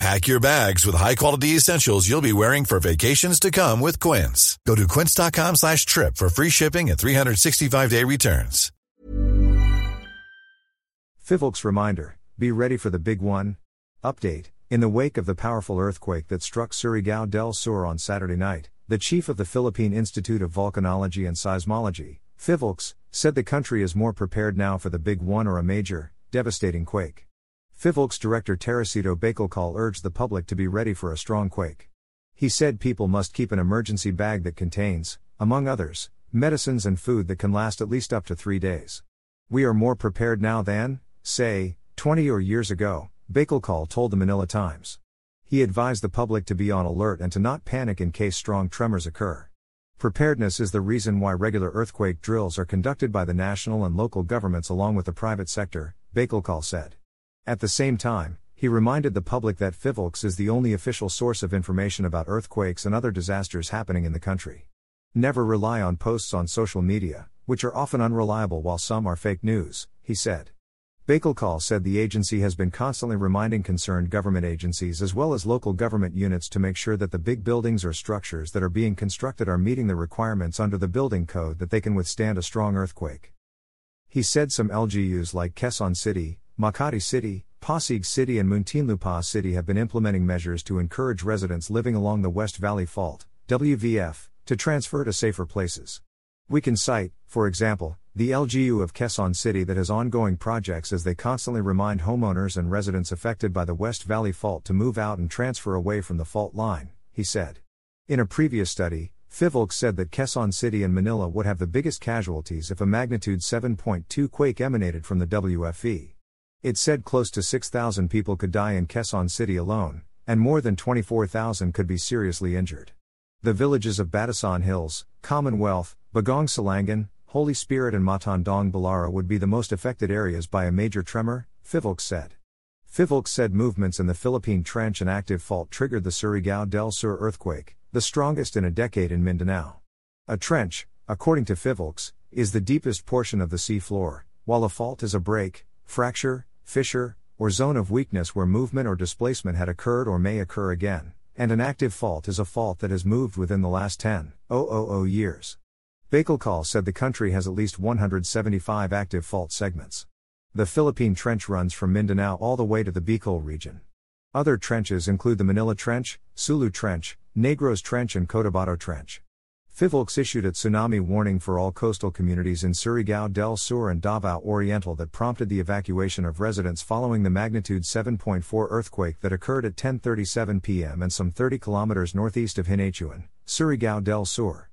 Pack your bags with high-quality essentials you'll be wearing for vacations to come with Quince. Go to quince.com slash trip for free shipping and 365-day returns. Phivolcs reminder, be ready for the big one. Update, in the wake of the powerful earthquake that struck Surigao del Sur on Saturday night, the chief of the Philippine Institute of Volcanology and Seismology, Phivolcs, said the country is more prepared now for the big one or a major, devastating quake. Phivolcs director Teresito Bacolcol urged the public to be ready for a strong quake. He said people must keep an emergency bag that contains, among others, medicines and food that can last at least up to three days. We are more prepared now than, say, 20 or years ago, Bacolcol told the Manila Times. He advised the public to be on alert and to not panic in case strong tremors occur. Preparedness is the reason why regular earthquake drills are conducted by the national and local governments along with the private sector, Bacolcol said. At the same time, he reminded the public that Phivolcs is the only official source of information about earthquakes and other disasters happening in the country. Never rely on posts on social media, which are often unreliable while some are fake news, he said. Bacolcol said the agency has been constantly reminding concerned government agencies as well as local government units to make sure that the big buildings or structures that are being constructed are meeting the requirements under the building code that they can withstand a strong earthquake. He said some LGUs like Quezon City, Makati City, Pasig City, and Muntinlupa City have been implementing measures to encourage residents living along the West Valley Fault, WVF, to transfer to safer places. We can cite, for example, the LGU of Quezon City that has ongoing projects as they constantly remind homeowners and residents affected by the West Valley Fault to move out and transfer away from the fault line, he said. In a previous study, Phivolcs said that Quezon City and Manila would have the biggest casualties if a magnitude 7.2 quake emanated from the WVF. It said close to 6,000 people could die in Quezon City alone, and more than 24,000 could be seriously injured. The villages of Batasan Hills, Commonwealth, Bagong Silangan, Holy Spirit and Matandang Balara would be the most affected areas by a major tremor, Phivolcs said. Phivolcs said movements in the Philippine Trench and active fault triggered the Surigao del Sur earthquake, the strongest in a decade in Mindanao. A trench, according to Phivolcs, is the deepest portion of the sea floor, while a fault is a break, fracture, fissure, or zone of weakness where movement or displacement had occurred or may occur again, and an active fault is a fault that has moved within the last 10,000 years. Bacolcol said the country has at least 175 active fault segments. The Philippine Trench runs from Mindanao all the way to the Bicol region. Other trenches include the Manila Trench, Sulu Trench, Negros Trench, and Cotabato Trench. Phivolcs issued a tsunami warning for all coastal communities in Surigao del Sur and Davao Oriental that prompted the evacuation of residents following the magnitude 7.4 earthquake that occurred at 10:37 p.m. and some 30 kilometers northeast of Hinatuan, Surigao del Sur.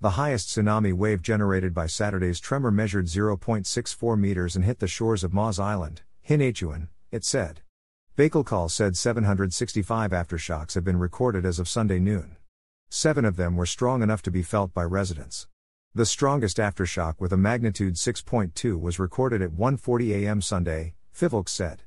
The highest tsunami wave generated by Saturday's tremor measured 0.64 meters and hit the shores of Mawes Island, Hinatuan, it said. Bacolcol said 765 aftershocks have been recorded as of Sunday noon. Seven of them were strong enough to be felt by residents. The strongest aftershock with a magnitude 6.2 was recorded at 1:40 a.m. Sunday, Phivolcs said.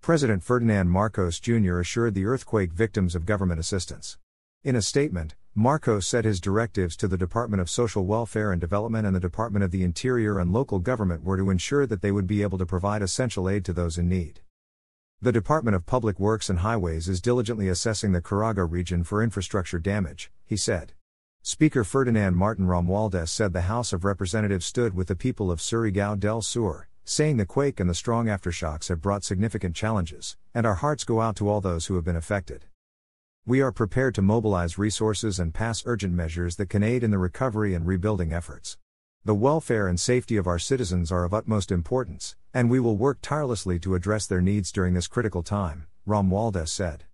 President Ferdinand Marcos Jr. assured the earthquake victims of government assistance. In a statement, Marcos said his directives to the Department of Social Welfare and Development and the Department of the Interior and local government were to ensure that they would be able to provide essential aid to those in need. The Department of Public Works and Highways is diligently assessing the Caraga region for infrastructure damage, he said. Speaker Ferdinand Martin Romualdez said the House of Representatives stood with the people of Surigao del Sur, saying the quake and the strong aftershocks have brought significant challenges, and our hearts go out to all those who have been affected. We are prepared to mobilize resources and pass urgent measures that can aid in the recovery and rebuilding efforts. The welfare and safety of our citizens are of utmost importance, and we will work tirelessly to address their needs during this critical time, Romualdez said.